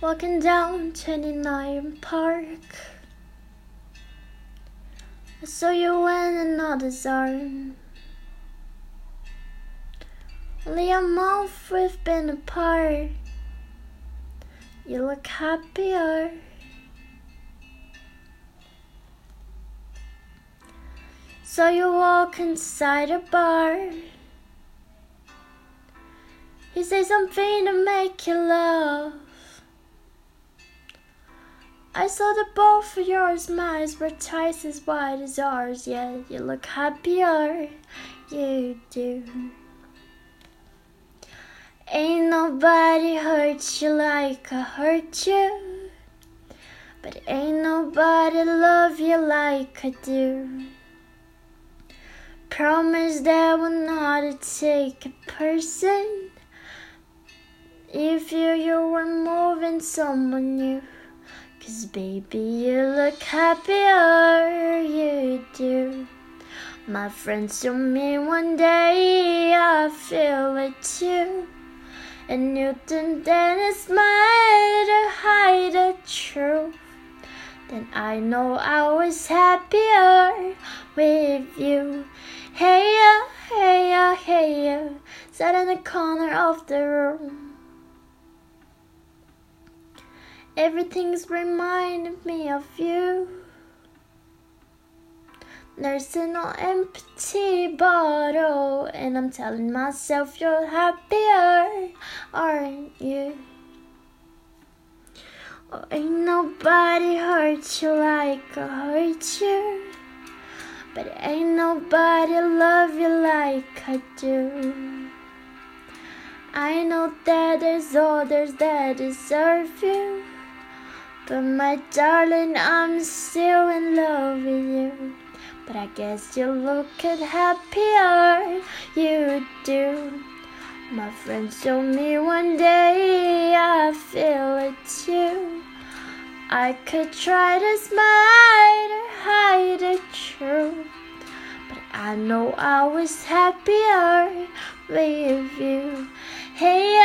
Walking down 29 Park. I saw you in another's arm. Only a month we've been apart. You look happier. So you walk inside a bar. He says something to make you laugh. I saw that both of your smiles were twice as wide as ours, yet you look happier, you do. Ain't nobody hurt you like I hurt you, but ain't nobody love you like I do. Promise that we'll not take a person if you, you were moving someone new. Cause baby, you look happier, you do. My friends told me one day I feel it too. And Newton Dennis might hide the truth. Then I know I was happier with you. Hey ya, hey ya, hey ya, sat in the corner of the room. Everything's reminding me of you. There's an empty bottle, and I'm telling myself you're happier, aren't you? Oh, ain't nobody hurt you like I hurt you, but ain't nobody love you like I do. I know that there's others that deserve you. But my darling, I'm still in love with you. But I guess you look at happier, you do. My friends told me one day I feel it too. I could try to smile or hide the truth. But I know I was happier with you. Hey